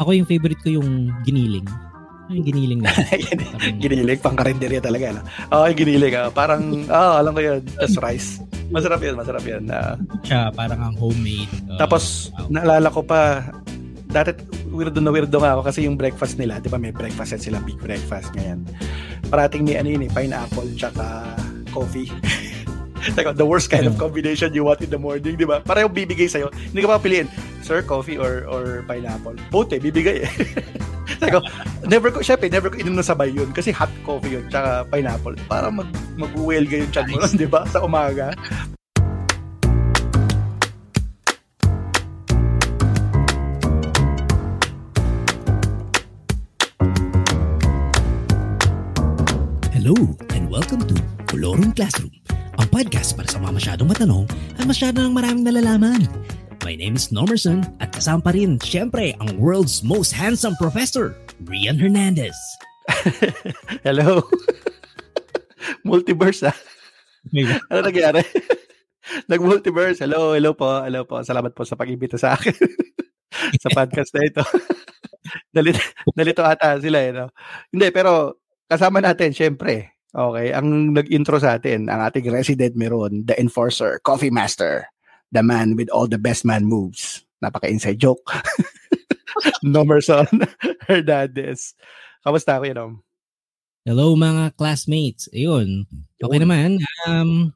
Ako yung favorite ko yung giniling. Yung giniling na? giniling, pang karinderya talaga. No? Oo, yung giniling. Uh, parang, oh, alam ko yun. That's rice. Masarap yun, masarap yun. Uh, Siya, parang ang homemade. Uh, tapos, wow. naalala ko pa, dati weirdo na weirdo nga ako kasi yung breakfast nila, di ba may breakfast at sila big breakfast ngayon. Parating may ano yun eh, pineapple tsaka coffee. Like, the worst kind of combination you want in the morning, di ba? Pareho bibigay sa'yo. Hindi ka pa piliin, sir, coffee or or pineapple. Both eh, bibigay eh. Like, never ko, syempre, never ko inom na sabay yun kasi hot coffee yun, tsaka pineapple. Para mag, mag-well yung chan mo di ba? Sa umaga. Hello and welcome to Colorong Classroom, ang podcast para sa mga masyadong matanong at masyado ng maraming nalalaman. My name is Normerson at kasama pa rin, syempre, ang world's most handsome professor, Rian Hernandez. Hello. Multiverse ah. ano nangyari? Nag-multiverse. Hello, hello po. Hello po. Salamat po sa pag-imbita sa akin sa podcast na ito. Dalito, dalito ata sila eh. No? Hindi, pero kasama natin, syempre, Okay, ang nag-intro sa atin, ang ating resident meron, the enforcer, coffee master, the man with all the best man moves. Napaka-inside joke. Nomerson Hernandez. Kamusta ako yun, Hello mga classmates. Ayun. Okay Yun. naman. Um,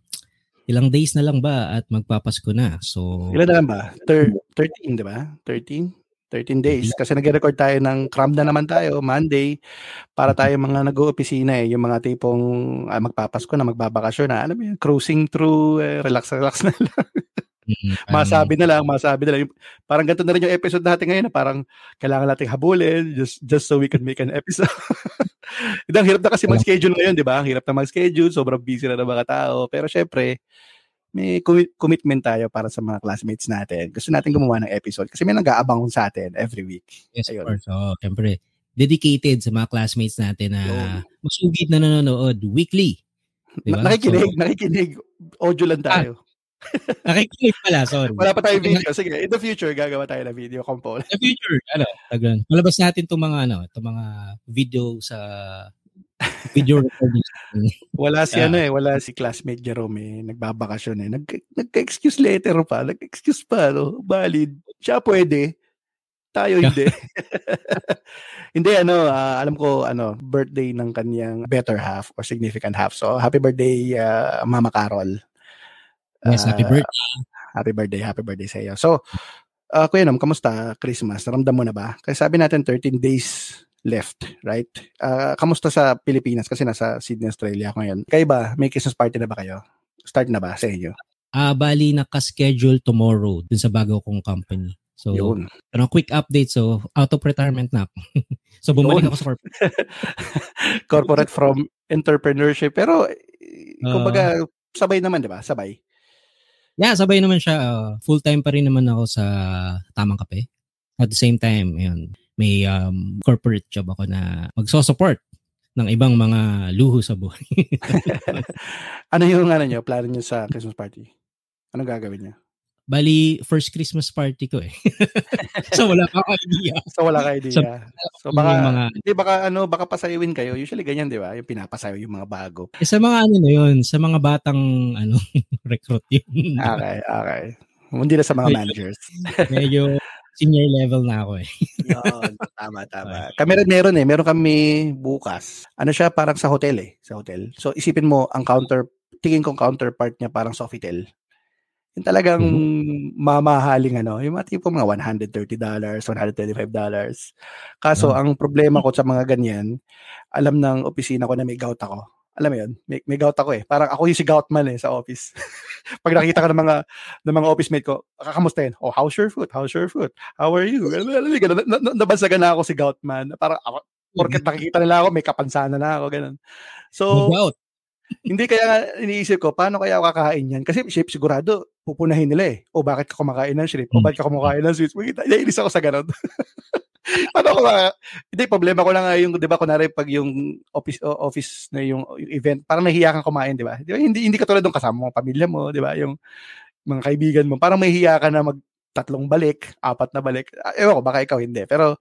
ilang days na lang ba at magpapasko na. So Ilan na lang ba? Thir- 13, di ba? 13? 13 days. Kasi nag-record tayo ng cram na naman tayo, Monday, para tayo mga nag-oopisina eh. Yung mga tipong ah, magpapasko na, magbabakasyon na. Alam mo yun, cruising through, eh, relax, relax na lang. Mm, masabi na lang, masabi na lang. Parang ganito na rin yung episode natin ngayon na parang kailangan nating habulin just just so we can make an episode. Ang hirap na kasi mag-schedule ngayon, di ba? Ang hirap na mag-schedule, sobrang busy na ng mga tao. Pero syempre, may commitment tayo para sa mga classmates natin. Gusto natin gumawa ng episode kasi may nag-aabang sa atin every week. Yes, Ayun. of course. Oh, syempre, dedicated sa mga classmates natin na masugid na nanonood weekly. Diba? Nakikinig, so, nakikinig. Audio lang ah, tayo. Ah, nakikinig pala, sorry. Wala pa tayong video. Sige, in the future, gagawa tayo ng video component. In the future, ano, tagan. Malabas natin itong mga, ano, itong mga video sa video recording. wala si yeah. ano eh, wala si classmate Jerome eh, nagbabakasyon eh. Nag, nagka-excuse letter pa, nag-excuse pa, no? Valid. Siya pwede. Tayo hindi. hindi ano, uh, alam ko ano, birthday ng kanyang better half or significant half. So, happy birthday uh, Mama Carol. Yes, uh, happy ah, birthday. Happy birthday, happy birthday sa iyo. So, uh, Kuya Nam, kamusta Christmas? Naramdam mo na ba? Kasi sabi natin 13 days left, right? Uh, kamusta sa Pilipinas? Kasi nasa Sydney, Australia ako ngayon. Kayo ba? May Christmas party na ba kayo? Start na ba sa inyo? Ah, uh, bali naka-schedule tomorrow dun sa bago kong company. So, Yun. ano, quick update. So, out of retirement na ako. so, bumalik Yun. ako sa corporate. corporate from entrepreneurship. Pero, uh, kumbaga, sabay naman, di ba? Sabay. Yeah, sabay naman siya. Uh, full-time pa rin naman ako sa Tamang Kape. At the same time, yun, may um, corporate job ako na magso-support ng ibang mga luho sa buhay. ano yung ano nyo, plano nyo sa Christmas party? Ano gagawin nyo? Bali, first Christmas party ko eh. so wala pa idea. So wala ka idea. So, so baka, mga, di baka ano, baka pasayawin kayo. Usually ganyan, di ba? Yung pinapasayaw yung mga bago. Eh, sa mga ano na yun, sa mga batang ano, recruit yun. Okay, okay. Hindi na sa mga managers. medyo senior level na ako eh. Yun, tama, tama. Kami rin meron eh. Meron kami bukas. Ano siya, parang sa hotel eh. Sa hotel. So, isipin mo, ang counter, tingin kong counterpart niya parang Sofitel. Yung talagang mm-hmm. mamahaling ano, yung mga tipo mga $130, $125. Kaso, mm-hmm. ang problema ko sa mga ganyan, alam ng opisina ko na may gout ako alam mo yun, may, may gout ako eh. Parang ako yung si gout man eh sa office. Pag nakita ka ng mga ng mga office mate ko, kakamustahin. Oh, how's your foot? How's your foot? How are you? Nabansagan na ako si gout man. Parang ako, porket nakikita nila ako, may kapansana na ako, ganun. So, gout. hindi kaya iniisip ko, paano kaya ako kakain yan? Kasi shape sigurado, pupunahin nila eh. O bakit ka kumakain ng shrimp? O bakit ka kumakain ng sweets? Naiinis ako sa ganun. Paano ko ba? Hindi, problema ko lang yung, di ba, kunwari pag yung office, office na yung, yung event, parang nahiya kang kumain, di ba? Di ba? Hindi, hindi katulad ng kasama mo, pamilya mo, di ba? Yung mga kaibigan mo, parang mahihiya ka na mag, tatlong balik, apat na balik. Ah, Ewan ko, baka ikaw hindi. Pero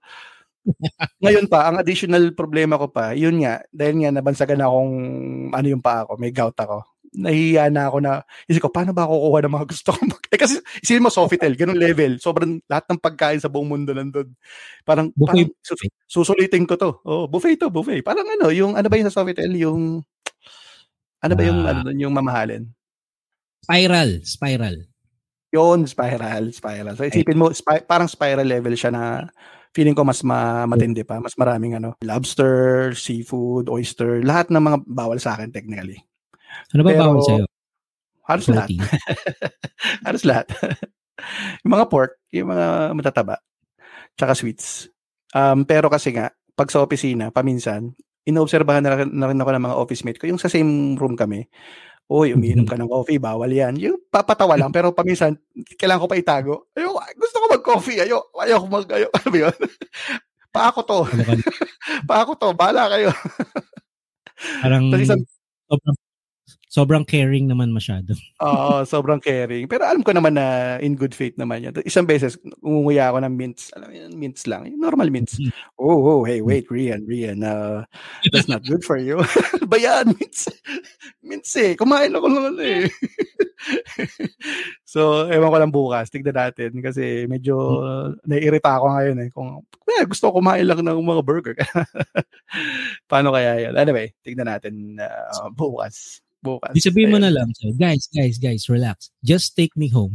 ngayon pa, ang additional problema ko pa, yun nga, dahil nga nabansagan akong ano yung pa ako, may gout ako. Nahihiya na ako na, isip ko, paano ba ako kukuha ng mga gusto ko? eh kasi, isipin mo, Sofitel, ganun level. Sobrang lahat ng pagkain sa buong mundo nandun. Parang, Buffet. parang sus- susulitin ko to. Oh, buffet to, buffet. Parang ano, yung, ano ba yung sa Sofitel? Yung, ano ba yung, Ah. ano, dun, yung mamahalin? Spiral, spiral. Yun, spiral, spiral. So isipin mo, spi- parang spiral level siya na feeling ko mas ma- matindi pa. Mas maraming ano, lobster, seafood, oyster, lahat ng mga bawal sa akin technically. Ano ba Pero, bawal sa'yo? Halos lahat. Halos lahat. yung mga pork, yung mga matataba, tsaka sweets. Um, pero kasi nga, pag sa opisina, paminsan, inoobserbahan na, rin- na rin ako ng mga office mate ko. Yung sa same room kami, Uy, umiinom ka ng coffee, bawal yan. Yung papatawa lang, pero paminsan, kailangan ko pa itago. Ayo, gusto ko mag-coffee. Ayo, ayo ko mag, ayo, ano yun? pa ako to. Ano ka, Pa ako to. Bahala kayo. parang sobrang, sobrang caring naman masyado. Oo, sobrang caring. Pero alam ko naman na in good faith naman yan. Isang beses, umunguya ako ng mints. Alam mo yun, mints lang. Normal mints. Mhm. Oh, oh, hey, wait, Rian, Rian. Uh, that's not good for you. ba yan, mints? Mints eh. Kumain ako lang ano eh. so, ewan ko lang bukas. Tignan natin. Kasi medyo naiirita ako ngayon eh. Kung eh, gusto ko kumain lang ng mga burger. Paano kaya yan? Anyway, tignan natin uh, bukas. Bukas. Di sabihin mo na lang, so, guys, guys, guys, relax. Just take me home.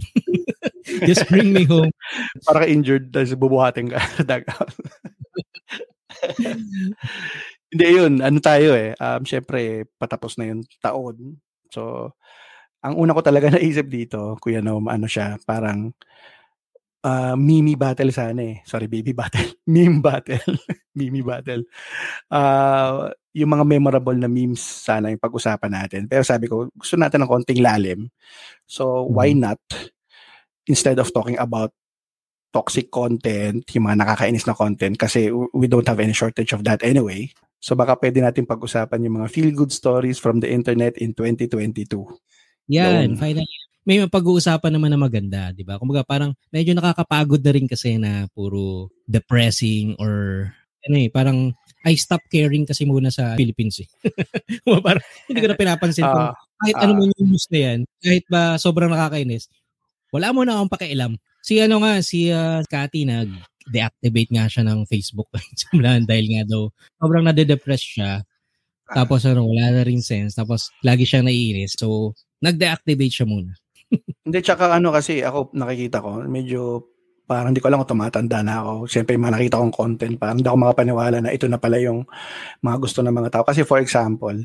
Just bring me home. para ka injured tapos bubuhatin ka sa dugout. Hindi yun, ano tayo eh. Um, Siyempre, patapos na yung taon. So, ang una ko talaga naisip dito, Kuya Nom, ano siya, parang uh, mimi battle sana eh. Sorry, baby battle. Meme battle. mimi battle. Uh, yung mga memorable na memes sana yung pag-usapan natin. Pero sabi ko, gusto natin ng konting lalim. So, why not? Instead of talking about toxic content, yung mga nakakainis na content, kasi we don't have any shortage of that anyway. So baka pwede natin pag-usapan yung mga feel-good stories from the internet in 2022. Yan, Yun. finally. May pag-uusapan naman na maganda, di ba? Kumbaga parang medyo nakakapagod na rin kasi na puro depressing or ano eh, parang I stop caring kasi muna sa Philippines eh. parang hindi ko na pinapansin kung Ah, kahit ah. ano man yung news na yan, kahit ba sobrang nakakainis, wala mo na akong pakialam. Si ano nga, si uh, Cathy nag-deactivate nga siya ng Facebook simulahan dahil nga daw sobrang nade-depress siya. Tapos ano, wala na rin sense. Tapos lagi siyang naiinis. So, nag-deactivate siya muna. Hindi, tsaka ano kasi ako nakikita ko, medyo parang hindi ko alam kung tumatanda na ako. Siyempre, yung mga nakita kong content, parang hindi ako makapaniwala na ito na pala yung mga gusto ng mga tao. Kasi for example,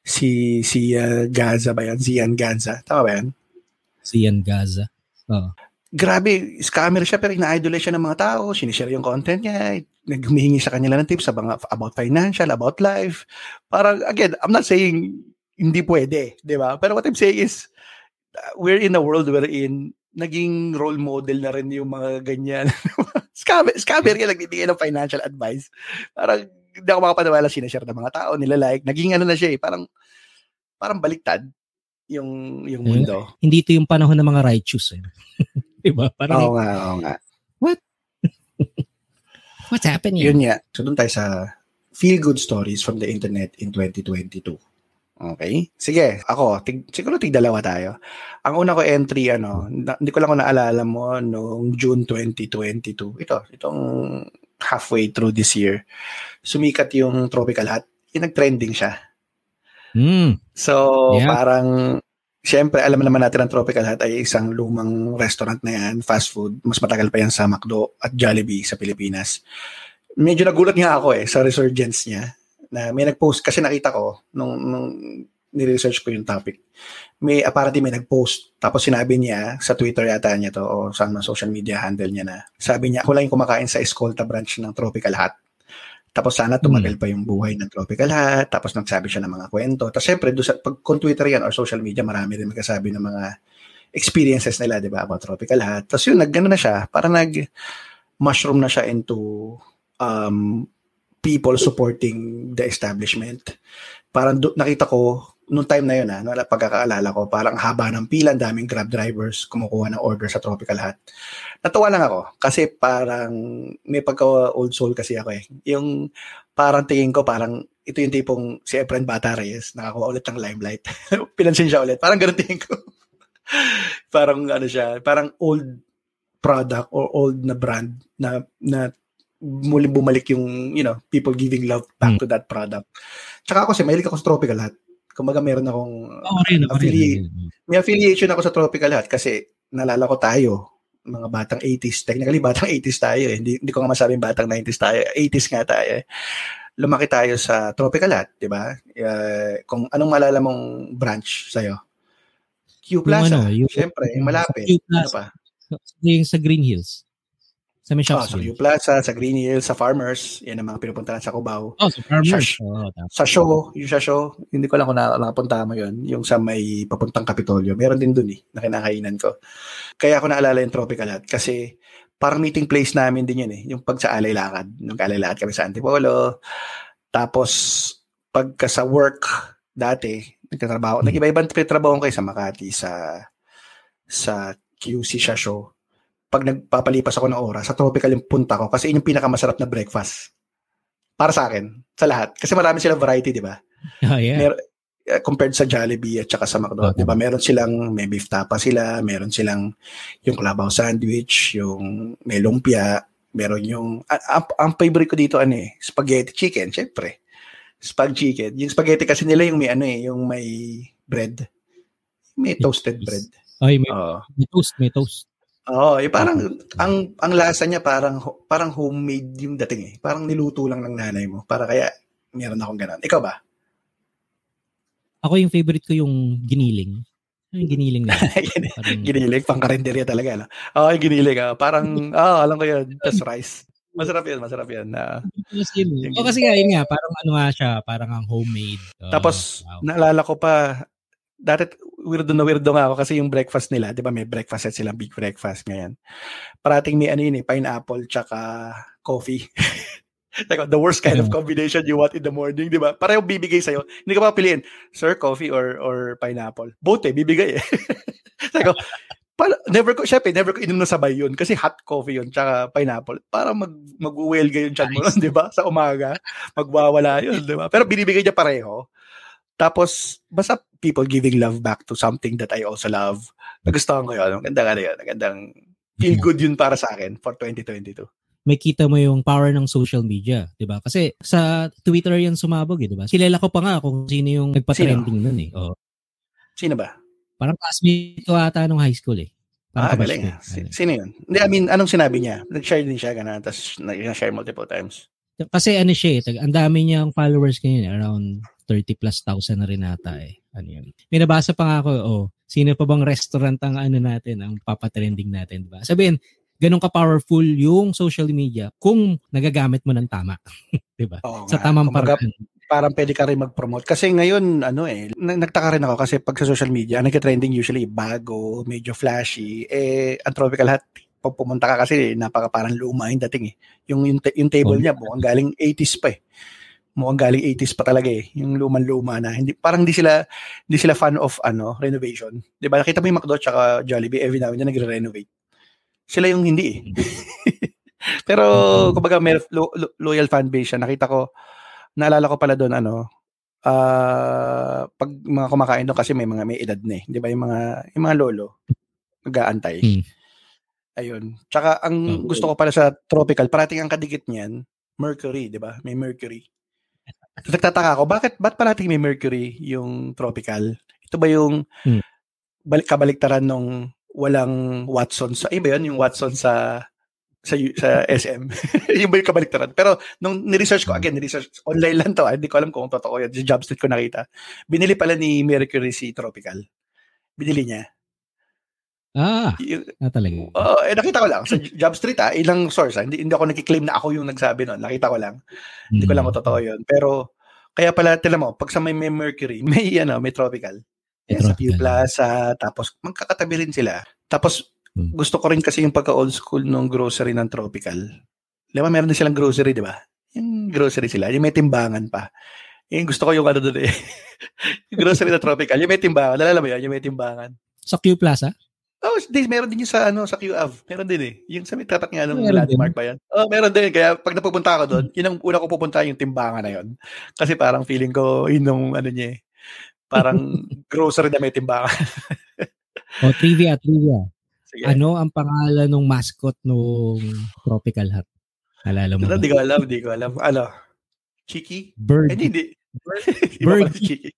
si si uh, Gaza ba yan? Zian Gaza. Tama ba yan? Si Ian Gaza. Oo. grabe, scammer siya pero ina-idolize siya ng mga tao, sinishare yung content niya, naghumihingi sa kanila ng tips sa mga, about financial, about life. Parang, again, I'm not saying hindi pwede, di ba? Pero what I'm saying is, uh, we're in a world wherein naging role model na rin yung mga ganyan. scammer, scammer yan, nagbibigay ng financial advice. Parang, hindi ako makapaniwala sinashare ng mga tao, nila like, naging ano na siya eh, parang, parang baliktad yung yung Eh, mundo. Hindi ito yung panahon ng mga righteous. Eh. diba? Parang, Oo nga, oo nga. what's happening? Yun nga. So, doon tayo sa feel-good stories from the internet in 2022. Okay? Sige, ako, tig, siguro tig dalawa tayo. Ang una ko entry, ano, na, hindi ko lang kung naalala mo, noong June 2022. Ito, itong halfway through this year. Sumikat yung Tropical Hut. Yung nag-trending siya. Hmm. So, Yeah. parang, Siyempre, alam naman natin ang Tropical Hut ay isang lumang restaurant na yan, fast food. Mas matagal pa yan sa McDo at Jollibee sa Pilipinas. Medyo nagulat nga ako eh sa resurgence niya na may nag-post kasi nakita ko nung, nung ni-research ko yung topic. May apparently may nag-post tapos sinabi niya sa Twitter yata niya to o sa mga social media handle niya na sabi niya ako lang yung kumakain sa Escolta branch ng Tropical Hut. Tapos sana tumagal pa yung buhay ng Tropical Hut. Tapos nagsabi siya ng mga kwento. Tapos syempre, doon sa, pag kung Twitter yan or social media, marami rin magkasabi ng mga experiences nila, di ba, about Tropical Hut. Tapos yun, nag na siya, para nag mushroom na siya into um, people supporting the establishment. Parang do, nakita ko, nung time na yun, ha, no, pagkakaalala ko, parang haba ng pila, daming grab drivers kumukuha ng order sa Tropical Hut. Natuwa lang ako kasi parang may pagka old soul kasi ako eh. Yung parang tingin ko parang ito yung tipong si Efren Bata Reyes, nakakuha ulit ng limelight. Pinansin siya ulit. Parang ganun tingin ko. parang ano siya, parang old product or old na brand na na muli bumalik yung, you know, people giving love back hmm. to that product. Tsaka ako kasi mahilig ako sa Tropical Hut. Kumbaga meron akong oh, rin, affili- rin. may affiliation ako sa Tropical Hut kasi nalala ko tayo, mga batang 80s. Technically, batang 80s tayo eh. Hindi, hindi ko nga masabing batang 90s tayo. 80s nga tayo eh. Lumaki tayo sa Tropical Hut, di ba? Uh, kung anong malala mong branch sa'yo? Q Plaza. Yung ano, yung, Siyempre, yung malapit. Q Plaza. Ano pa? Yung sa Green Hills. Sa may shops. Oh, sa View Plaza, sa Green Hills, sa Farmers. Yan ang mga pinupuntahan sa Cubao. Oh, sa Farmers. Sa, oh, sa show, yung sa show, hindi ko lang kung na, nakapunta mo yun, yung sa may papuntang Kapitolyo. Meron din dun eh, na kinakainan ko. Kaya ako naalala yung Tropical Hut kasi parang meeting place namin din yun eh. Yung pag sa Alay Lakad. Nung Alay Lakad kami sa Antipolo. Tapos, pagka sa work, dati, nagtatrabaho. Hmm. Nag-iba-ibang trabaho ko sa Makati, sa sa QC siya show pag nagpapalipas ako ng oras, sa tropical yung punta ko kasi yun yung pinakamasarap na breakfast. Para sa akin, sa lahat. Kasi marami silang variety, di ba? Oh, yeah. Mer- eh, compared sa Jollibee at saka sa McDo, okay. 'di ba? Meron silang may beef tapa sila, meron silang yung kalabaw sandwich, yung may lumpia, meron yung ang, ang favorite ko dito ano eh, spaghetti chicken, syempre. Spag chicken. Yung spaghetti kasi nila yung may ano eh, yung may bread. May toasted bread. Ay, may, oh. may toast, may toast. Oo, eh, parang ang ang lasa niya parang parang homemade yung dating eh. Parang niluto lang ng nanay mo. Para kaya meron akong ganun. Ikaw ba? Ako yung favorite ko yung giniling. Yung giniling na. parang... giniling, pang karinderya talaga. No? Oo, yung giniling. Ah. Parang, ah, oh, alam ko yun. Tapos rice. Masarap yun, masarap yun. Na, uh, o kasi nga, yun nga, parang ano nga siya, parang ang homemade. Uh, Tapos, wow. naalala ko pa, dati weirdo na weirdo nga ako kasi yung breakfast nila, 'di ba? May breakfast set sila, big breakfast ngayon. Parating may ano yun eh, pineapple tsaka coffee. like, the worst kind of combination you want in the morning, 'di ba? Pareho bibigay sa iyo. Hindi ka pa piliin, sir, coffee or or pineapple. Both eh, bibigay eh. Like, para, never ko, syempre, never ko inom na sabay yun kasi hot coffee yun, tsaka pineapple. Para mag, mag-uwelga yung chan mo nun, di ba? Sa umaga, magwawala yun, di ba? Pero binibigay niya pareho. Tapos, basta people giving love back to something that I also love. Nagustuhan ko yun. Magandang ano yun. Magandang feel good yun para sa akin for 2022 may kita mo yung power ng social media, 'di ba? Kasi sa Twitter yan sumabog, eh, 'di ba? Kilala ko pa nga kung sino yung nagpa-trending noon eh. Oh. Sino ba? Parang classmate ko ata nung high school eh. Parang ah, galing. Si, sino yun? Hindi, I mean, anong sinabi niya? Nag-share din siya, ganun, tapos nag-share multiple times. Kasi ano siya eh, ang dami niyang followers ngayon, around 30 plus thousand na rin ata eh. Ano yun. May nabasa pa nga ako, oh, sino pa bang restaurant ang ano natin, ang papatrending natin, di ba? Sabihin, ganun ka-powerful yung social media kung nagagamit mo ng tama. di ba? Sa tamang paraan. Parang pwede ka rin mag-promote. Kasi ngayon, ano eh, nagtaka rin ako kasi pag sa social media, nagka-trending usually bago, medyo flashy. Eh, ang Tropical Hut, pag pumunta ka kasi, napaka parang luma yung dating eh. Yung, yung, yung table oh. niya, buong galing 80s pa eh mukhang galing 80s pa talaga eh, yung luman-luma na. Hindi parang hindi sila hindi sila fan of ano, renovation. 'Di ba? Nakita mo yung McDo at Jollibee every now and then nagre-renovate. Sila yung hindi eh. Pero kumbaga may lo, lo, loyal fan base siya. Nakita ko naalala ko pala doon ano, uh, pag mga kumakain doon kasi may mga may edad na eh. 'Di ba yung mga yung mga lolo nag-aantay. Hmm. Ayun. Tsaka ang gusto ko pala sa tropical, parating ang kadikit niyan, Mercury, 'di ba? May Mercury. Nagtataka ako, bakit, ba't parating may Mercury yung tropical? Ito ba yung hmm. balik, kabaliktaran nung walang Watson sa, iba yun, yung Watson sa sa sa SM. yung ba yung kabaliktaran? Pero nung ni-research ko, again, ni-research, online lang to, ah, hindi ko alam kung totoo yun. Sa Jobstreet ko nakita. Binili pala ni Mercury si Tropical. Binili niya. Ah, ah talaga. Uh, eh, nakita ko lang sa Job Street ah, ilang source ah. Hindi, hindi ako nagki-claim na ako yung nagsabi noon. Nakita ko lang. Mm. Hindi ko lang kung totoo hmm. 'yun. Pero kaya pala tila mo, pag sa may, may Mercury, may ano, may Tropical. May yes, View Plaza, tapos magkakatabi rin sila. Tapos hmm. gusto ko rin kasi yung pagka old school ng grocery ng Tropical. Di ba meron din silang grocery, di ba? Yung grocery sila, yung may timbangan pa. Yung gusto ko yung ano doon eh. yung grocery na tropical. Yung may timbangan. Nalala mo yan? Yung may timbangan. Sa Q Plaza? Oh, di, meron din yung sa ano sa QAV. Meron din eh. Yung sa may tapat nga ng landmark ba yan? Oh, meron din. Kaya pag napupunta ako doon, yun ang una ko pupunta yung timbangan na yun. Kasi parang feeling ko yun yung ano niya eh. Parang grocery na may timbangan. O, trivia, trivia. Sige. Ano ang pangalan ng mascot nung Tropical Hut? Alala mo Ano, ba? di ko alam, di ko alam. Ano? Chiki? Eh, Bird, hindi, hindi. Bird. Chiki.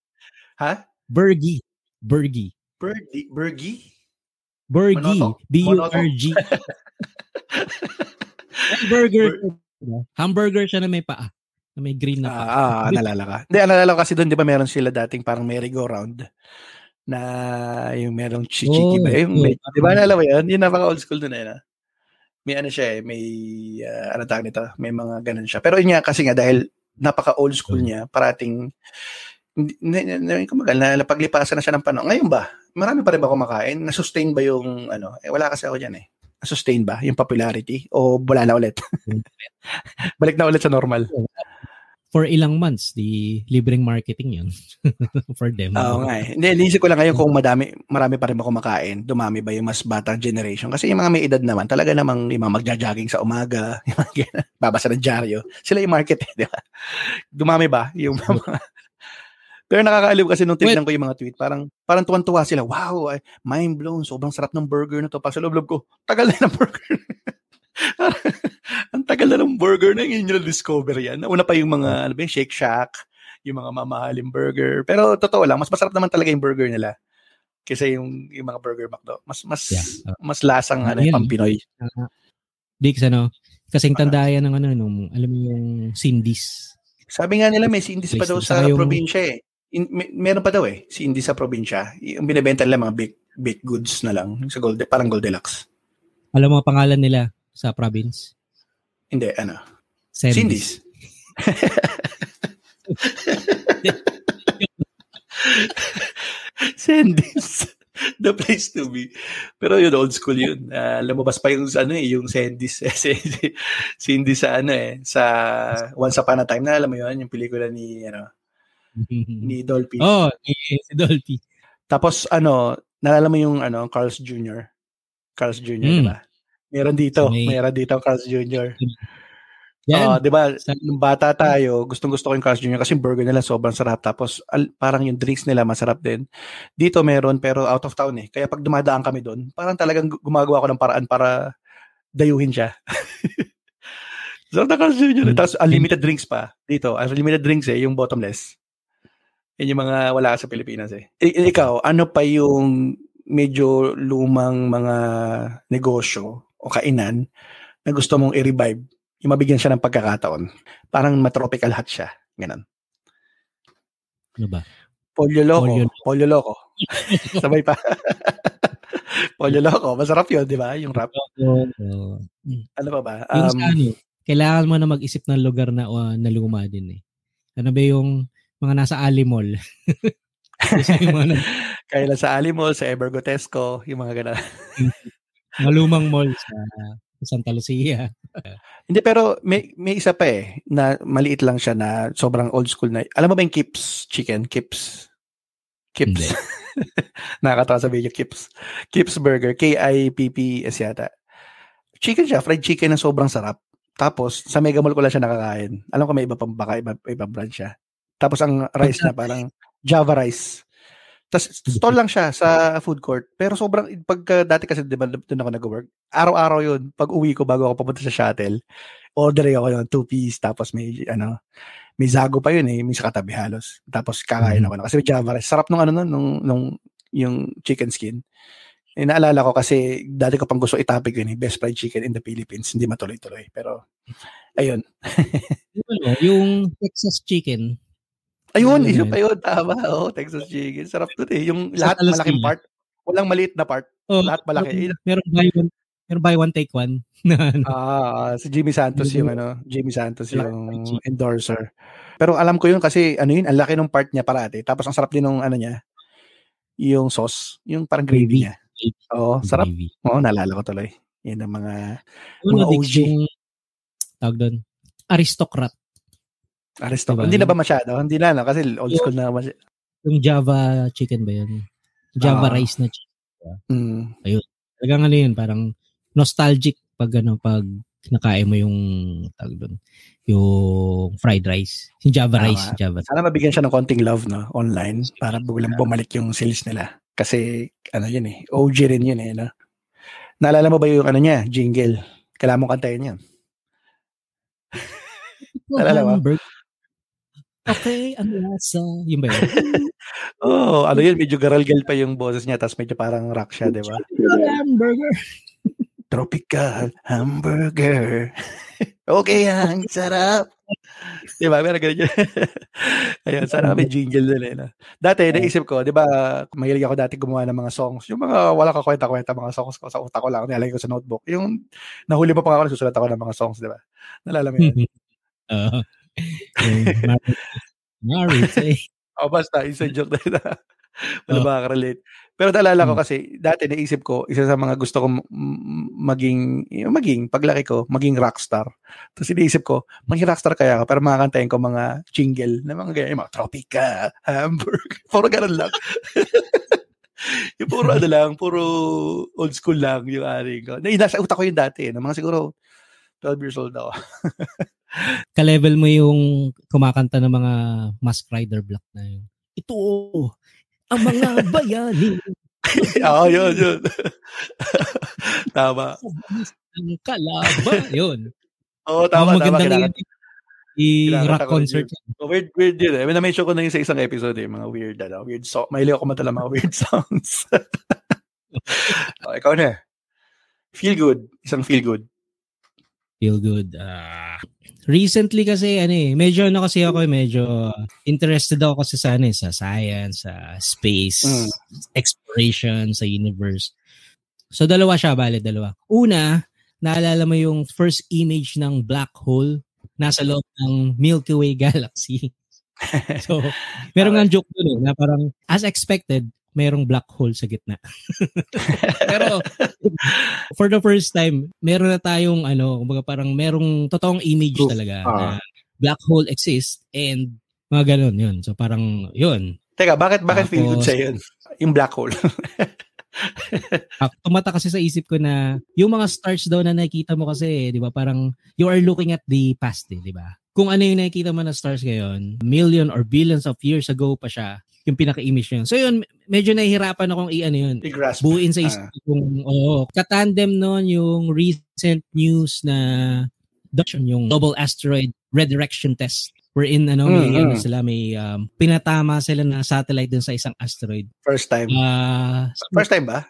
Ha? Bergie. Bergie. Bergie? Bergie. Monoto? B-U-R-G. Hamburger. Hamburger siya na may paa. Na may green na paa. Ah, ah, nalala ka. Hindi, nalala ko kasi doon, di ba meron sila dating parang merry-go-round na yung merong chichiki Oh, ba? Yung, oh, may, di ba nalala mo yun? Yung napaka old school doon eh. Na? May ano siya eh, may, uh, ano tawag nito, may mga ganun siya. Pero yun nga, kasi nga, dahil napaka old school Oh. niya, parating, hindi, hindi, hindi, kumagal, na paglipasan na siya ng panahon. Ngayon ba, marami pa rin ba kumakain? Na-sustain ba yung, ano, eh, wala kasi ako dyan eh. Na-sustain ba yung popularity? O wala na ulit? Balik na ulit sa normal. For ilang months, di libreng marketing yun. For them. Oo nga eh. Hindi, iniisip ko lang ngayon kung madami, marami pa rin ba kumakain, dumami ba yung mas batang generation. Kasi yung mga may edad naman, talaga namang yung mga magja-jogging sa umaga, yung mga babasa ng dyaryo, sila yung market eh, di ba? Dumami ba yung mga... Pero nakakaaliw kasi nung tinignan ko yung mga tweet, parang parang tuwan-tuwa sila. Wow, ay, mind blown. Sobrang sarap ng burger na to. Pag sa loob ko, tagal na ng burger. Ang tagal na ng burger na yun yung discover yan. Una pa yung mga, ano ba Shake Shack, yung mga mamahaling burger. Pero totoo lang, mas masarap naman talaga yung burger nila kaysa yung, yung mga burger McDo. Mas mas Yeah. Uh, mas lasang ano, Yun. pang Pinoy. Dix, ano, kasing tandayan ng ano, nung, alam mo yung Cindy's. Sabi nga nila may sindis pa daw sa yung- probinsya eh. In, may, meron pa daw eh, sindis sa probinsya. Yung binibenta nila mga baked, baked goods na lang sa Gold, parang Goldilocks. Alam mo ang pangalan nila sa province? Hindi, ano. Cindy's. Sindis. Sandys. The place to be. Pero yun, old school yun. Uh, lumabas pa yung, ano eh, yung Sandys. Cindy sa ano eh, sa Once Upon a Time na, alam mo yun, yung pelikula ni, ano, ni Dolphy. oh, si Dolphy. Tapos, ano, nalala mo yung, ano, Carl's Jr. Carl's Jr., Mm. di ba? Meron dito, May- meron dito Carl's Jr. Yan. Oo, 'di ba? Nung bata tayo, gustong-gusto ko yung Carl's Jr. kasi yung burger nila sobrang sarap tapos al- parang yung drinks nila masarap din. Dito meron pero out of town eh. Kaya pag dumadaan kami doon, parang talagang gu- gumagawa ako ng paraan para dayuhin siya. so na Carl's Jr. Hmm. Tapos unlimited drinks pa dito. Unlimited drinks eh, yung bottomless. Yan yung mga wala sa Pilipinas eh. I- ikaw, ano pa yung medyo lumang mga negosyo o kainan na gusto mong i-revive yung mabigyan siya ng pagkakataon. Parang matropical hot siya. Ganun. Ano ba? Pollo Loco. Pollo Pollo Loco. Sabay pa. Pollo Loco. Masarap yun, di ba? Yung rap. So, Ano pa ba? yung Um, sa ano, kailangan mo na mag-isip ng lugar na, uh, na luma din eh. Ano ba yung mga nasa Ali Mall? Kasi yung mga, na- kaya lang sa Alimol, sa Evergotesco, yung mga ganun. mga lumang mall sa, sa Santa Lucia. Hindi, pero may, may isa pa eh, na maliit lang siya na sobrang old school na. Alam mo ba yung Kips Chicken? Kips? Kips. Nakakatawa sabihin yung Kips. Kips Burger. K-I-P-P-S yata. Chicken siya. Fried chicken na sobrang sarap. Tapos, sa Mega Mall ko lang siya nakakain. Alam ko may iba pang baka, iba, iba brand siya. Tapos, ang rice na parang Java rice. Tapos, stall lang siya sa food court. Pero sobrang, pagka dati kasi, di ba, doon ako nag-work. Araw-araw yun. Pag uwi ko, bago ako pumunta sa shuttle, order ako yun, two piece, tapos may, ano, may zago pa yun eh, may sa katabi halos. Tapos kakain Mhm. ako na. Kasi may Java rice. Sarap nung ano nun, nung, nung, yung chicken skin. Eh, naalala ko kasi dati ko pang gusto itapik yun eh, best fried chicken in the Philippines. Hindi matuloy-tuloy. Pero, ayun. Yung, yung Texas chicken. Ayun, Ano yun yun? pa yun. Tama. Oo, Texas chicken. Sarap dun eh. Yung Sa lahat Talas malaking part. Walang maliit na part. Oh, Lahat malaki. Meron, buy one, meron buy one take one. ano. Ah, si Jimmy Santos yung ano, Jimmy Santos yung endorser. Pero alam ko yun kasi ano yun, ang laki ng part niya parati. Tapos ang sarap din ng ano niya, yung sauce, yung parang gravy, Gravy. niya. Oo, sarap. Oo, naalala ko tuloy. Yan ang mga Ano, Mga OG. yung tawag doon, aristocrat. Aristo. Diba? Hindi na ba masyado? Hindi na, no? Kasi old school na. Mas... Yung Java chicken ba yun? Java Ah. rice na chicken. Mm. Talagang ano yun, parang nostalgic pag ano, pag nakain mo yung tawag doon, yung fried rice. Yung Java Tama. rice, Java. Sana mabigyan siya ng konting love, no? Online. Para biglang bumalik yung sales nila. Kasi, ano yun eh. OG rin yun eh, no? Naalala mo ba yung ano niya? Jingle. Kailangan mong kantayin yan. Naalala mo? Okay, ano lasa? Yun ba yun? Oo, oh, ano yun? Medyo garalgal pa yung boses niya. Tapos medyo parang rock siya, di ba? Hamburger. Tropical hamburger. okay yan, sarap. Di ba? Meron ganun yun. Ayun, sana may jingle din eh. No? Dati, naisip ko, di ba, mahilig ako dati gumawa ng mga songs. Yung mga wala kakwenta-kwenta mga songs ko sa utak ko lang, nilalagay ko sa notebook. Yung nahuli pa pa ako, nagsusulat ako ng mga songs, di ba? Nalala mo yun? Oo. Yung Mar- Marriage, eh. O basta, inside joke na. Wala Oh. makaka-relate. Pero naalala ko Hmm. kasi, dati naisip ko, isa sa mga gusto kong maging, maging, paglaki ko, maging rockstar. Tapos iniisip ko, maging rockstar kaya ako, pero makakantayin ko mga jingle na mga ganyan, mga Tropica, Hamburg, puro ganun lang. yung puro ano lang, puro old school lang yung aring ko. Na, nasa utak ko yung dati, eh, na mga siguro 12 years old ako. Ka-level mo yung kumakanta ng mga Mask Rider Black na yun. Ito, ang mga bayani Oo, yun, yun. tama. ng kalaban. Yun. Oo, tama, Ang tama. maganda Kailangan, yun. I-rock concert. Oh, weird, weird yun eh. May na-mention ko na yun sa isang episode eh. Mga weird, ano, weird song. Mahilig ako matala mga weird songs. oh, ikaw na. Feel good. Isang feel good. Feel good. Ah. recently kasi ano eh, medyo ano kasi ako eh, medyo interested ako kasi sa ano eh, sa science, sa space, Mm. exploration, sa universe. So dalawa siya, bale dalawa. Una, naalala mo yung first image ng black hole nasa loob ng Milky Way galaxy. so, meron nga joke dun eh, na parang as expected, merong black hole sa gitna. Pero for the first time, meron na tayong ano, kumbaga parang merong totoong image Proof. talaga Ah. na black hole exists and mga ganun yun. So parang yun. Teka, bakit bakit feel good Tapos- sa yun? Yung black hole. Ah, Tumata kasi sa isip ko na yung mga stars daw na nakikita mo kasi, di ba, parang you are looking at the past, eh, di ba? Kung ano yung nakikita mo na stars ngayon, million or billions of years ago pa siya, yung pinaka-image niya. So yun, medyo nahihirapan akong i-ano yun, I-grasp. buuin sa isip Ah. ko kung, oo, katandem nun yung recent news na yung global asteroid redirection test wherein ano may Mm, ano mm. sila may um, pinatama sila na satellite dun sa isang asteroid. First time. Ah, First time ba?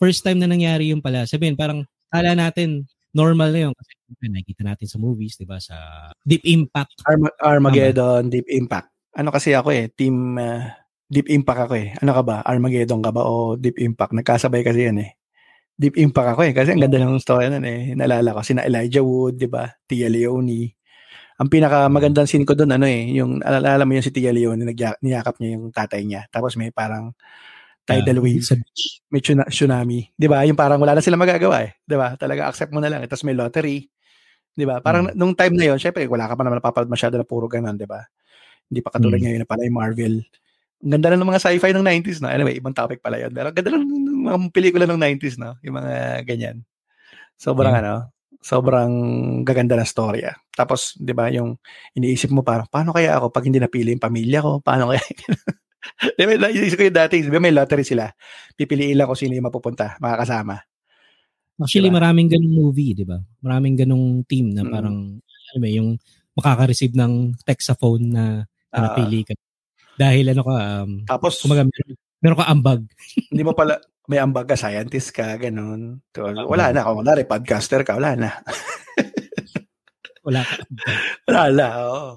first time na nangyari yung pala. Sabihin, parang kala natin normal na yun kasi nakikita natin sa movies, 'di ba, sa Deep Impact. Arma- Armageddon, Deep Impact. Ano kasi ako eh, team uh, Deep Impact ako eh. Ano ka ba? Armageddon ka ba o Deep Impact? Nagkasabay kasi yan eh. Deep Impact ako eh. Kasi ang ganda ng story nun eh. Nalala ko, sina Elijah Wood, di ba? Tia Leone. Ang pinaka magandang scene ko doon, ano eh, yung, alala mo yun si Tia Leone, niyakap niya yung tatay niya. Tapos may parang tidal Ah, wave, Sa beach. may tsuna- tsunami. Di ba? Yung parang wala na sila magagawa eh. Di ba? Talaga accept mo na lang. Tapos may lottery. Di ba? Parang Hmm. nung time na yon syempre wala ka pa naman napapanood masyado na puro ganun, di ba? Hindi pa katulad Hmm. ngayon na pala yung Marvel. Ang ganda na ng mga sci-fi ng 90s na. Anyway, ibang topic pala yun. Pero ang ganda lang ng mga pelikula ng 90s na. Yung mga ganyan. Sobrang Hmm. ano, sobrang gaganda ng storya. Tapos, di ba, yung iniisip mo parang, paano kaya ako pag hindi napili yung pamilya ko? Paano kaya? di ba, naisip ko yung dati, di ba, may lottery sila. Pipiliin lang kung sino yung mapupunta, makakasama. Actually, Diba? maraming ganung movie, 'di ba? Maraming ganung team na Mm. parang alam mo yung makaka-receive ng text sa phone na na Ah. napili ka. Dahil ano ka um, Tapos, kumaga meron, meron ka ambag. hindi mo pala, may ambag ka, scientist ka, ganun. So, wala na. Kung kunwari, podcaster ka, wala na. Wala ka. Wala na, oo.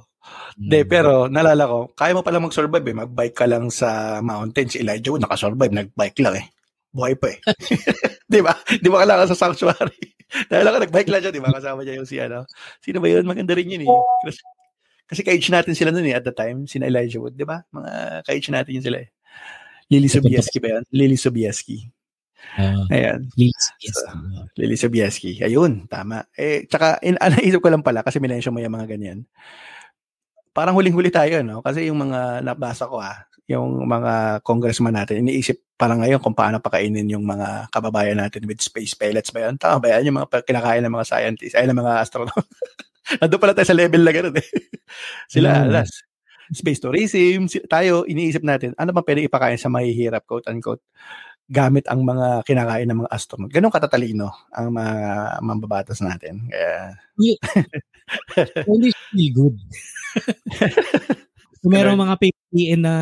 Hindi, Mm. pero nalala ko, kaya mo pala mag-survive eh. Mag-bike ka lang sa mountain. Si Elijah Wood, nakasurvive, nag-bike lang eh. Buhay pa eh. di ba? Di ba kailangan sa sanctuary? Dahil ako nag-bike lang siya, di ba? Kasama niya yung si ano. Sino ba yun? Maganda rin yun eh. Kasi, kasi ka-age natin sila noon eh at the time, sina Elijah Wood, di ba? Mga ka-age natin yun sila eh. Lily Sobieski ba yun? Lily Sobieski. Ah, Ayan. please, yes. Lily Sobieski. Ayun, tama. Eh, tsaka, in, naisip ko lang pala, kasi minensyon mo yung mga ganyan. parang huling-huli tayo, no? Kasi yung mga nabasa ko, ah, yung mga congressman natin, iniisip parang ngayon kung paano pakainin yung mga kababayan natin with space pellets ba yun? Tama ba yan? Yung mga kinakain ng mga scientists, ay ng mga astronaut. Nandun pala tayo sa level na gano'n eh. Sila, mm. alas, space tourism, tayo, iniisip natin, ano ba pwede ipakain sa mahihirap, quote unquote, gamit ang mga kinakain ng mga astronaut. Ganun katatalino ang mga mambabatas natin. Kaya... Only feel good. Kung meron mga PPN na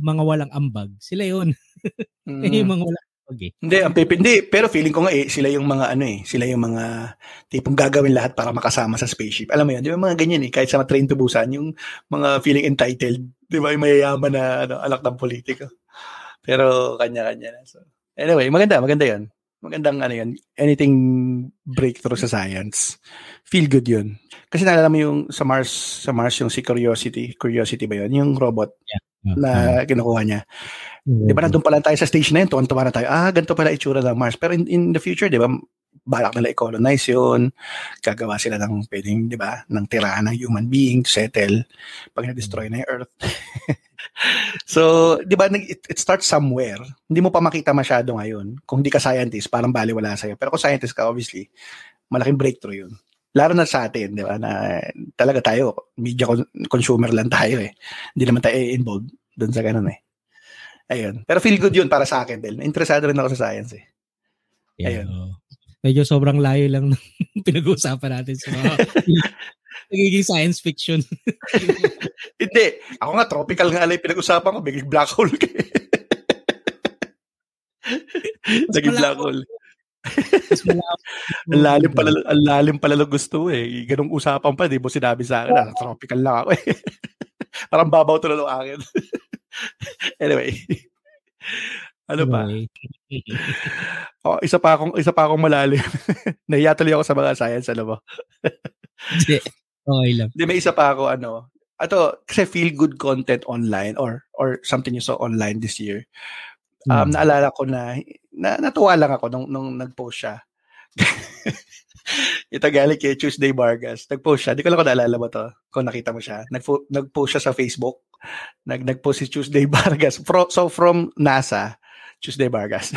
mga walang ambag, sila yun. mm. yung mga walang eh. Hindi, ang PP, hindi, pero feeling ko nga eh, sila yung mga ano eh, sila yung mga tipong gagawin lahat para makasama sa spaceship. Alam mo yun, di ba mga ganyan eh, kahit sa train to Busan, yung mga feeling entitled, di ba, yung mayayaman na ano, alak ng politiko. Pero kanya-kanya na. So, anyway, maganda, maganda yan. Magandang ano yan, anything breakthrough sa science. Feel good yun. Kasi naalala mo yung sa Mars, sa Mars yung si Curiosity, Curiosity ba yun? Yung robot yeah. Na kinukuha niya. Mm-hmm. Di ba nandun pa lang tayo sa stage na yun, tuwan-tuwa na tayo, ah, ganito pala itsura ng Mars. Pero in, in the future, di ba, balak nila i-colonize yun, gagawa sila ng pwedeng, di ba, ng tirahan ng human being, settle, pag na-destroy na yung Earth. so, di ba, it, it starts somewhere. Hindi mo pa makita masyado ngayon. Kung hindi ka scientist, parang baliwala sa'yo. Pero kung scientist ka, obviously, malaking breakthrough yun. Lalo na sa atin, di ba, na talaga tayo, media consumer lang tayo eh. Hindi naman tayo involved doon sa ganun eh. Ayun. Pero feel good yun para sa akin, Del. Interesado rin ako sa science eh. Ayun. Yeah, Medyo sobrang layo lang ng pinag-uusapan natin sa mga nagiging science fiction. Hindi. Ako nga, tropical nga alay pinag-usapan ko. Biging black hole ka Naging black hole. ang lalim pala, ang lalim pala lang gusto eh. Ganong usapan pa, di mo sinabi sa akin, na tropical lang ako eh. Parang babaw to na akin. anyway. Ano ba? oh, isa pa akong isa pa akong malalim. Nahiya tuloy ako sa mga science, ano ba? Hindi. Okay lang. Hindi, may isa pa ako, ano, ato, kasi feel good content online or or something you saw online this year. Um, hmm. naalala ko na, na natuwa lang ako nung, nung nag-post siya. Ito galing kay Tuesday Vargas. Nag-post siya. Di ko lang kung naalala mo to. Kung nakita mo siya. Nag- nag-post siya sa Facebook. Nag- nag-post si Tuesday Vargas. Pro- so from NASA, Tuesday Vargas.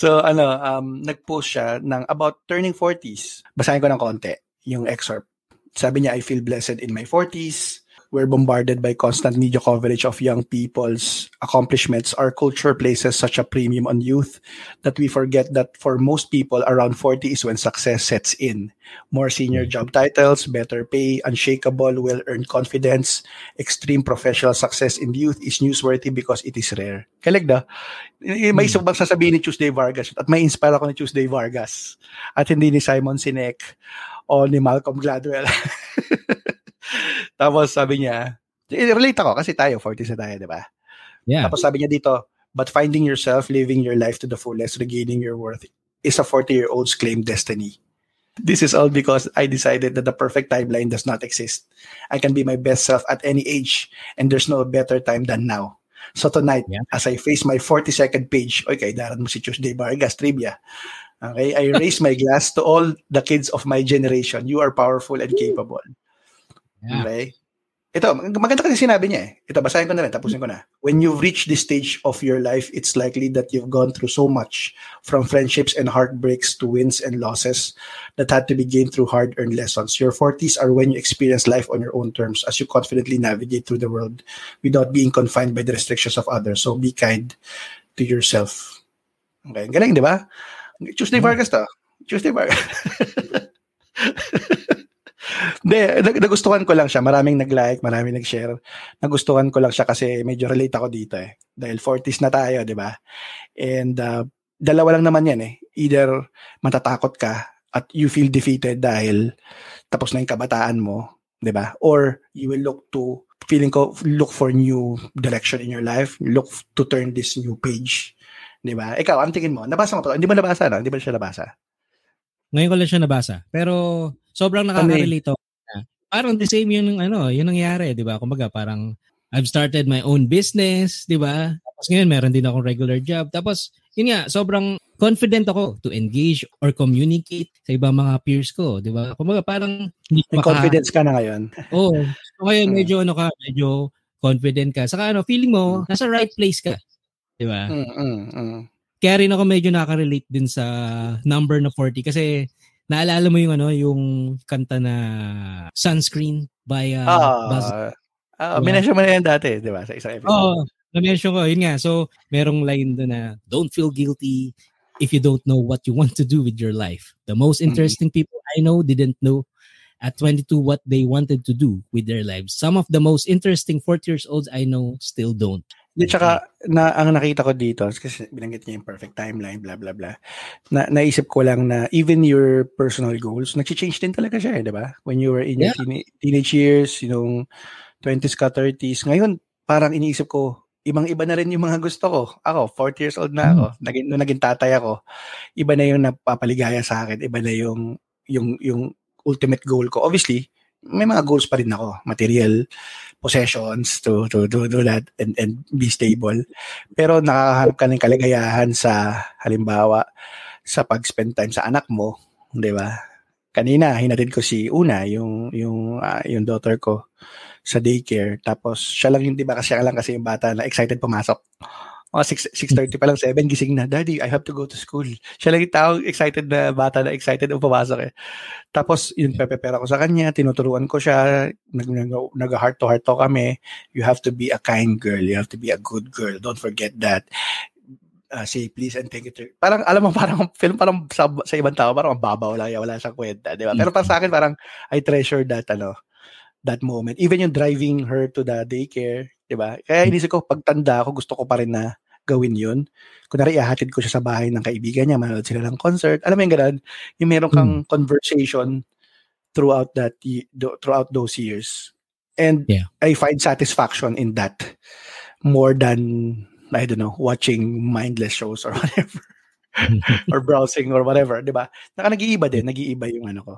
so ano, um, nag-post siya ng about turning 40s. Basahin ko ng konti yung excerpt. Sabi niya, I feel blessed in my 40s. We're bombarded by constant media coverage of young people's accomplishments. Our culture places such a premium on youth that we forget that for most people, around 40 is when success sets in. More senior hmm. job titles, better pay, unshakable, well earned confidence, extreme professional success in youth is newsworthy because it is rare. Kalig da. May hmm. isang bang sasabihin ni Tuesday Vargas at may inspire ako ni Tuesday Vargas at hindi ni Simon Sinek o ni Malcolm Gladwell. Tapos sabi niya, eh, relate ako kasi tayo, 40 na tayo, di ba? Yeah. Tapos sabi niya dito, but finding yourself, living your life to the fullest, regaining your worth is a 40-year-old's claimed destiny. This is all because I decided that the perfect timeline does not exist. I can be my best self at any age, and there's no better time than now. So tonight, yeah. as I face my 42nd page, okay, daran mo si Tuesday Vargas trivia. Okay, I raise my glass to all the kids of my generation. You are powerful and capable. Yeah. Okay? Ito, maganda kasi sinabi niya eh. Ito, basahin ko na rin, tapusin ko na. When you've reached this stage of your life, it's likely that you've gone through so much, from friendships and heartbreaks to wins and losses that had to be gained through hard-earned lessons. Your 40s are when you experience life on your own terms as you confidently navigate through the world without being confined by the restrictions of others. So be kind to yourself. Okay, galing, di ba? Tuesday mm. Vargas to. Tuesday Vargas. Hindi, nagustuhan ko lang siya. Maraming nag-like, maraming nag-share. Nagustuhan ko lang siya kasi medyo relate ako dito eh. Dahil 40s na tayo, di ba? And uh, dalawa lang naman yan eh. Either matatakot ka at you feel defeated dahil tapos na yung kabataan mo, di ba? Or you will look to, feeling ko, look for new direction in your life. Look to turn this new page. Di ba? Ikaw, ang tingin mo, nabasa mo to? Hindi mo nabasa, no? Hindi ba siya nabasa? Ngayon ko lang siya nabasa. Pero sobrang nakaka-relate ako. Parang the same yun ng ano, yun nangyari, 'di ba? Kumbaga parang I've started my own business, di ba? Tapos ngayon, meron din akong regular job. Tapos, yun nga, sobrang confident ako to engage or communicate sa ibang mga peers ko, di ba? Kumbaga parang hindi May maka- confidence ka na ngayon. Oo. Oh, so ngayon hmm. medyo ano ka, medyo confident ka. Saka ano, feeling mo nasa right place ka. Di ba? Mm, mm, mm. Kaya rin ako medyo nakaka-relate din sa number na 40 kasi naalala mo yung ano, yung kanta na Sunscreen by uh, uh, Buzz. Uh, diba? mo na yan dati, di ba? Sa isang episode. Oo. Oh, na-mention ko, yun nga. So, merong line doon na, don't feel guilty if you don't know what you want to do with your life. The most mm-hmm. interesting mm-hmm. people I know didn't know at 22 what they wanted to do with their lives. Some of the most interesting 40 years olds I know still don't. Di, tsaka, na, ang nakita ko dito, kasi binanggit niya yung perfect timeline, blah, blah, blah. Na, naisip ko lang na even your personal goals, nag-change din talaga siya, eh, di ba? When you were in yeah. your teen- teenage years, yung 20s ka, 30s. Ngayon, parang iniisip ko, ibang-iba na rin yung mga gusto ko. Ako, 40 years old na ako. Mm. Naging, nung naging tatay ako, iba na yung napapaligaya sa akin. Iba na yung, yung, yung ultimate goal ko. Obviously, may mga goals pa rin ako. Material, possessions to to do, do that and, and be stable. Pero nakakahanap ka ng kaligayahan sa halimbawa sa pag-spend time sa anak mo, 'di ba? Kanina hinatid ko si Una, yung yung uh, yung daughter ko sa daycare. Tapos siya lang yung ba kasi siya lang kasi yung bata na excited pumasok mga 6, 6.30 pa lang, 7, gising na, Daddy, I have to go to school. Siya lang yung taong excited na bata na excited ang pumasok eh. Tapos, yun, pepepera ko sa kanya, tinuturuan ko siya, nag, nag, nag heart to heart to kami. You have to be a kind girl. You have to be a good girl. Don't forget that. Uh, say please and thank you to parang alam mo parang film parang sa, sa ibang tao parang babaw lang wala siyang kwenta di ba pero para sa akin parang I treasure that ano that moment even yung driving her to the daycare di ba kaya inisip ko pagtanda ako gusto ko pa rin na gawin yun. Kunwari, ihahatid ko siya sa bahay ng kaibigan niya, manood sila ng concert. Alam mo yung ganun, yung meron kang hmm. conversation throughout that throughout those years. And yeah. I find satisfaction in that more than I don't know, watching mindless shows or whatever. or browsing or whatever, 'di ba? Naka nag-iiba din, nag-iiba yung ano ko.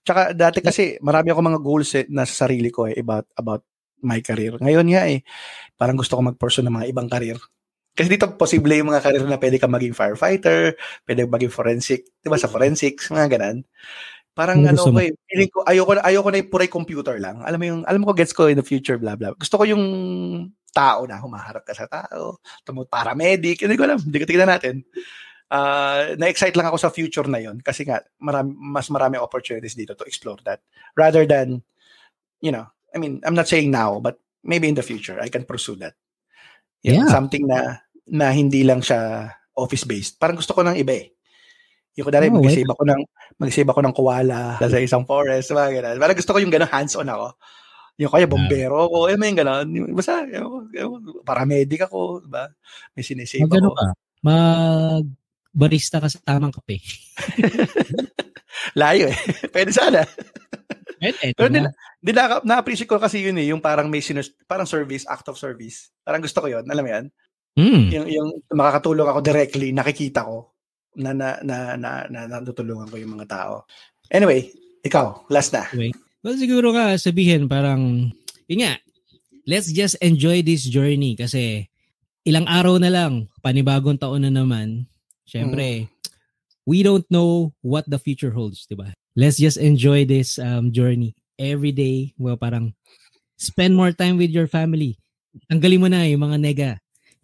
Tsaka dati kasi marami ako mga goals eh, na sa sarili ko eh, about about my career. Ngayon nga eh, parang gusto ko mag-pursue ng mga ibang career. Kasi dito, posible yung mga karir na pwede ka maging firefighter, pwede maging forensic, di ba, sa forensics, mga ganun. Parang ano ko eh, feeling ko, ayoko, ayoko na yung puray computer lang. Alam mo yung, alam mo ko, gets ko in the future, blah, blah. Gusto ko yung tao na humaharap ka sa tao, tumut paramedic, hindi ko alam, hindi ko tignan natin. Uh, na-excite lang ako sa future na yon kasi nga marami, mas marami opportunities dito to explore that rather than you know I mean I'm not saying now but maybe in the future I can pursue that you yeah. something na na hindi lang siya office-based. Parang gusto ko ng iba eh. Yung kunwari, oh, mag-save ako ng, mag-save ako ng koala sa isang forest, mga ganun. Parang gusto ko yung gano'n hands-on ako. Yung kaya bombero ako, eh, may gano'n. Basta, yung, paramedic ako, diba? May sinisave Mag ako. Ka? Mag barista ka sa tamang kape. Layo eh. Pwede sana. Pwede. Pero din na, na-appreciate ko kasi yun eh, yung parang may sinus, parang service, act of service. Parang gusto ko yun, alam mo yan? Mm. Yung, yung makakatulong ako directly, nakikita ko na na na na, na natutulungan ko yung mga tao. Anyway, ikaw, last na. Anyway, well, siguro ka sabihin parang, yun nga, let's just enjoy this journey kasi ilang araw na lang, panibagong taon na naman. Siyempre, mm. we don't know what the future holds, di ba? Let's just enjoy this um, journey every day. Well, parang spend more time with your family. Tanggalin mo na yung mga nega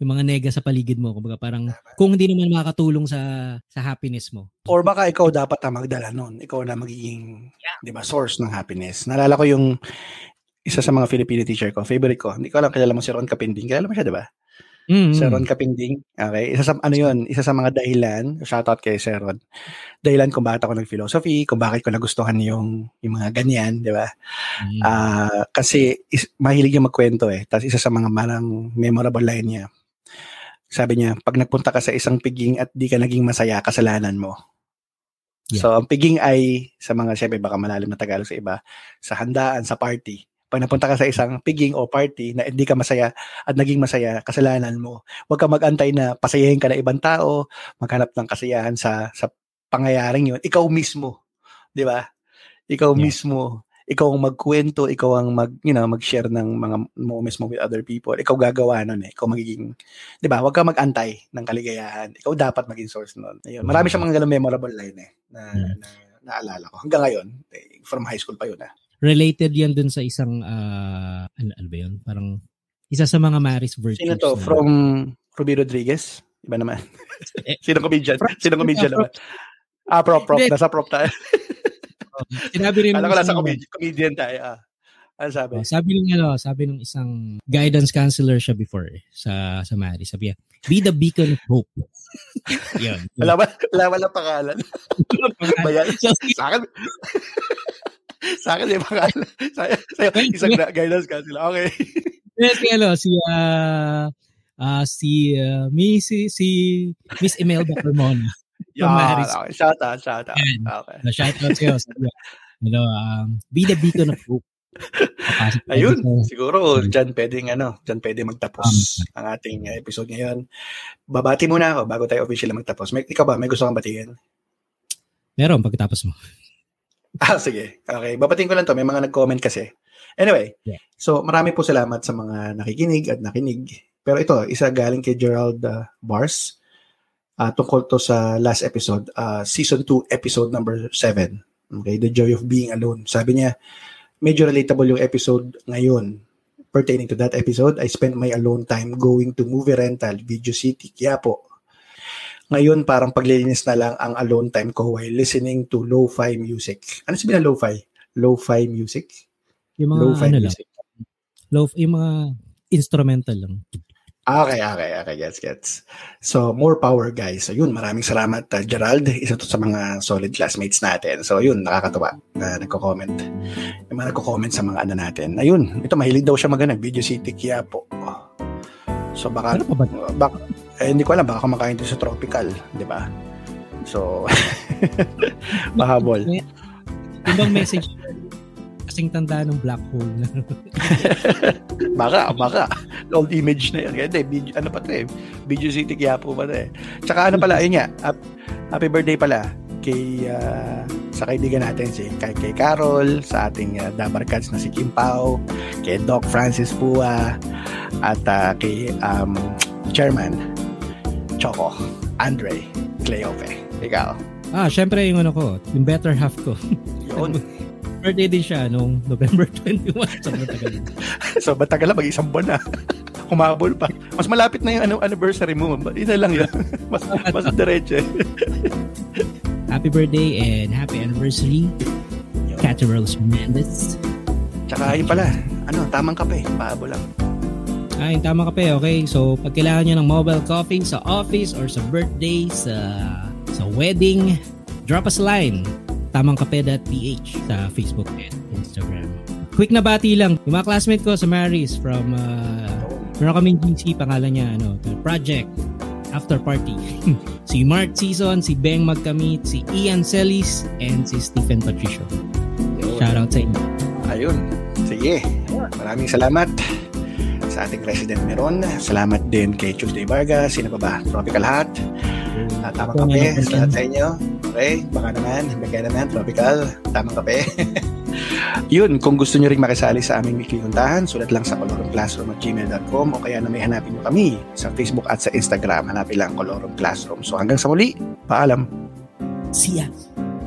yung mga nega sa paligid mo. Kumbaga parang kung hindi naman makakatulong sa sa happiness mo. Or baka ikaw dapat ang magdala noon. Ikaw na magiging, yeah. 'di ba, source ng happiness. Nalala ko yung isa sa mga Filipino teacher ko, favorite ko. Hindi ko alam kilala mo si Ron Capinding. Kilala mo siya, 'di ba? Mm-hmm. Sir Ron Kapinding. Okay. Isa sa, ano yun, isa sa mga dahilan, shoutout kay Sir Ron, dahilan kung bakit ako nag-philosophy, kung bakit ko nagustuhan yung, yung mga ganyan, di ba? Mm-hmm. Uh, kasi is, mahilig yung magkwento eh. Tapos isa sa mga marang memorable line niya, sabi niya, pag nagpunta ka sa isang piging at di ka naging masaya, kasalanan mo. Yeah. So, ang piging ay, sa mga, syempre, baka malalim na Tagalog sa iba, sa handaan, sa party. Pag napunta ka sa isang piging o party na hindi ka masaya at naging masaya, kasalanan mo. Huwag ka magantay na pasayahin ka na ibang tao, maghanap ng kasiyahan sa, sa pangyayaring yun. Ikaw mismo. Di ba? Ikaw yeah. mismo ikaw ang magkwento, ikaw ang mag, you know, mag-share ng mga moments mo with other people. Ikaw gagawa nun eh. Ikaw magiging, di ba, huwag ka mag-antay ng kaligayahan. Ikaw dapat maging source nun. Ayun. Marami siyang mga ganun memorable line eh, na, Hmm. na naalala ko. Hanggang ngayon, eh, from high school pa yun ah. Related yan dun sa isang, ah, ano, ano ba yun? Parang, isa sa mga Maris virtues. Sino to? na- From Ruby Rodriguez? Iba naman. Eh, Sino comedian? Sino comedian naman? Ah, prop, prop. Nasa prop tayo. Sinabi rin Kala ng ko isang- comedian, comedian tayo. Ah. Ano sabi? Oh, sabi ng ano, sabi ng isang guidance counselor siya before eh, sa sa Mari. Sabi niya, be the beacon of hope. Yun. Wala ba? Wala wala pangalan. Ba yan? So, Sa akin, sa akin yung pangalan. Sa, sa, isang guidance sila. Okay. Yes, si ano, si ah ah, si ah, Miss si, si Miss Imelda Carmona. Yeah, okay. Shout out, shout out. Yan. Okay. Na shout out sa'yo. Niya, ano, um, be the beacon of hope. Ayun, sa- siguro dyan pwedeng ano, dyan pwede magtapos ang ating uh, episode ngayon. Babati muna ako bago tayo officially magtapos. May, ikaw ba, may gusto kang batiin? Meron pagkatapos mo. Ah, sige. Okay, babatiin ko lang to. May mga nag-comment kasi. Anyway, Yeah. so marami po salamat sa mga nakikinig at nakinig. Pero ito, isa galing kay Gerald uh, Bars. Uh, tungkol to sa last episode, uh, season 2, episode number 7. Okay, The Joy of Being Alone. Sabi niya, medyo relatable yung episode ngayon. Pertaining to that episode, I spent my alone time going to movie rental, Video City, Quiapo. Ngayon, parang paglilinis na lang ang alone time ko while listening to lo-fi music. Ano sabihin na lo-fi? Lo-fi music? Yung mga Lo-fi ano lang, music. low, yung mga instrumental lang. Okay, okay, okay. Gets, gets. So, more power, guys. So, yun, maraming salamat, uh, Gerald. Isa to sa mga solid classmates natin. So, yun, nakakatuwa na nagko-comment. Yung mga nagko-comment sa mga ano natin. Ayun, ito, mahilig daw siya magana. Video City, Quiapo. So, baka, Ano pa ba? baka eh, hindi ko alam, baka kumakain din sa tropical, di ba? So, mahabol. Ibang message kasing tanda ng black hole na baka, baka. Old image na yun. Kaya, hindi, video, ano pa to eh. Video City Quiapo pa to eh. Tsaka ano pala, yun nga, hap- happy birthday pala kay ah, sa kaibigan natin si kay, kay Carol, sa ating uh, Dabarkads na si Kim Pao, kay Doc Francis Pua, at ah, kay um, Chairman Choco, Andre Cleofe. Ikaw. Ah, syempre yung ano ko, yung better half ko. Yun. Birthday din siya nung November 21. Sobrang tagal. so, matagal na, mag-isang buwan na. Humabol pa. Mas malapit na yung ano, anniversary mo. Ina lang yun. mas, mas diretso. Happy birthday and happy anniversary, Cathy Rose Mendez. Tsaka yun pala, ano, tamang kape. Paabo lang. Ah, yung tama kape, okay? So, pag kailangan nyo ng mobile coffee sa office or sa birthday, sa sa wedding, drop us a line. tamangkape.ph sa Facebook and Instagram. Quick na bati lang. Yung mga classmate ko sa Maris from uh, meron kaming GC, pangalan niya, ano, Project After Party. si Mark Season, si Beng Magkamit, si Ian Celis, and si Stephen Patricio. Shout out sa inyo. Ayun. Sige. Maraming salamat sa ating resident meron. Salamat din kay Tuesday Vargas. Sino pa ba? Tropical Hot. Uh, tamang kape sa lahat sa inyo. Okay, baka naman, bigay naman, tropical, tamang kape. Yun, kung gusto nyo rin makisali sa aming weekly kuntahan, sulat lang sa colorumclassroom at gmail.com o kaya na may hanapin nyo kami sa Facebook at sa Instagram. Hanapin lang Colorum Classroom. So hanggang sa muli, paalam. See ya.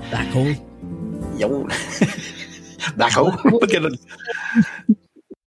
Black hole. Yo. Black hole? Ba't ganun?